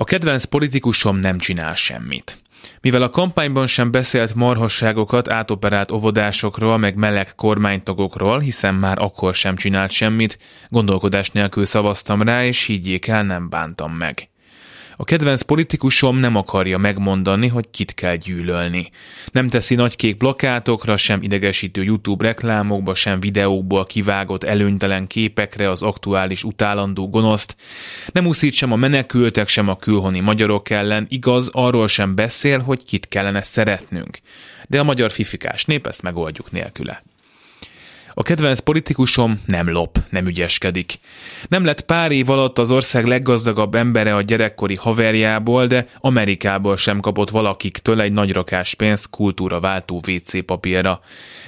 A kedvenc politikusom nem csinál semmit. Mivel a kampányban sem beszélt marhasságokat átoperált óvodásokról, meg meleg kormánytagokról, hiszen már akkor sem csinált semmit, gondolkodás nélkül szavaztam rá, és higgyék el, nem bántam meg. A kedvenc politikusom nem akarja megmondani, hogy kit kell gyűlölni. Nem teszi nagy kék plakátokra, sem idegesítő YouTube reklámokba, sem videókból kivágott előnytelen képekre az aktuális utálandó gonoszt. Nem uszít sem a menekültek, sem a külhoni magyarok ellen, igaz, arról sem beszél, hogy kit kellene szeretnünk. De a magyar fifikás nép ezt megoldjuk nélküle. A kedvenc politikusom nem lop, nem ügyeskedik. Nem lett pár év alatt az ország leggazdagabb embere a gyerekkori haverjából, de Amerikából sem kapott valakiktől egy nagy rakás pénzt kultúra váltó WC papírra.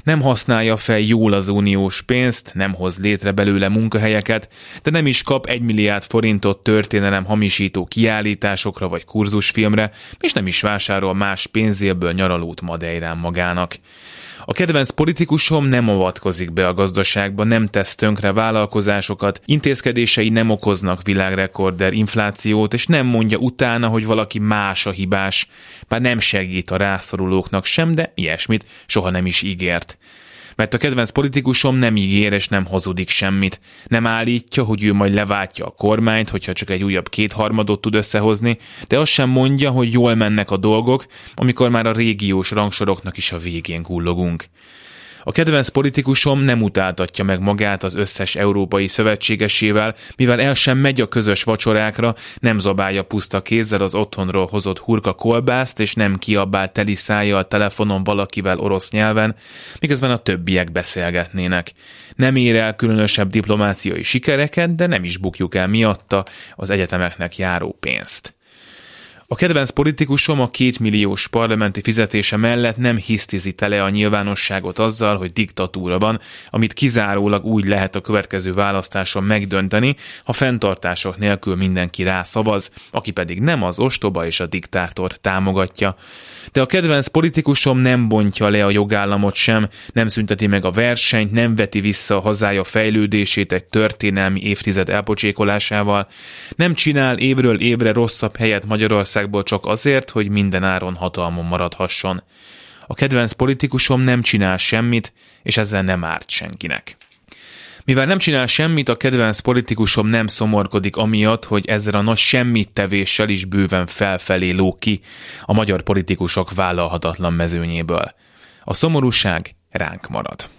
Nem használja fel jól az uniós pénzt, nem hoz létre belőle munkahelyeket, de nem is kap egy milliárd forintot történelem hamisító kiállításokra vagy kurzusfilmre, és nem is vásárol más pénzéből nyaralót Madeirán magának. A kedvenc politikusom nem avatkozik be a gazdaságba, nem tesz tönkre vállalkozásokat, intézkedései nem okoznak világrekorder inflációt, és nem mondja utána, hogy valaki más a hibás, bár nem segít a rászorulóknak sem, de ilyesmit soha nem is ígért mert a kedvenc politikusom nem ígér és nem hazudik semmit. Nem állítja, hogy ő majd leváltja a kormányt, hogyha csak egy újabb kétharmadot tud összehozni, de azt sem mondja, hogy jól mennek a dolgok, amikor már a régiós rangsoroknak is a végén gullogunk. A kedvenc politikusom nem utáltatja meg magát az összes európai szövetségesével, mivel el sem megy a közös vacsorákra, nem zabálja puszta kézzel az otthonról hozott hurka kolbászt, és nem kiabál teli a telefonon valakivel orosz nyelven, miközben a többiek beszélgetnének. Nem ér el különösebb diplomáciai sikereket, de nem is bukjuk el miatta az egyetemeknek járó pénzt. A kedvenc politikusom a kétmilliós parlamenti fizetése mellett nem hisztizi tele a nyilvánosságot azzal, hogy diktatúra van, amit kizárólag úgy lehet a következő választáson megdönteni, ha fenntartások nélkül mindenki rászavaz, aki pedig nem az ostoba és a diktátort támogatja. De a kedvenc politikusom nem bontja le a jogállamot sem, nem szünteti meg a versenyt, nem veti vissza a hazája fejlődését egy történelmi évtized elpocsékolásával, nem csinál évről évre rosszabb helyet Magyarország Magyarországból csak azért, hogy minden áron hatalmon maradhasson. A kedvenc politikusom nem csinál semmit, és ezzel nem árt senkinek. Mivel nem csinál semmit, a kedvenc politikusom nem szomorkodik amiatt, hogy ezzel a nagy semmit tevéssel is bőven felfelé ló ki a magyar politikusok vállalhatatlan mezőnyéből. A szomorúság ránk marad.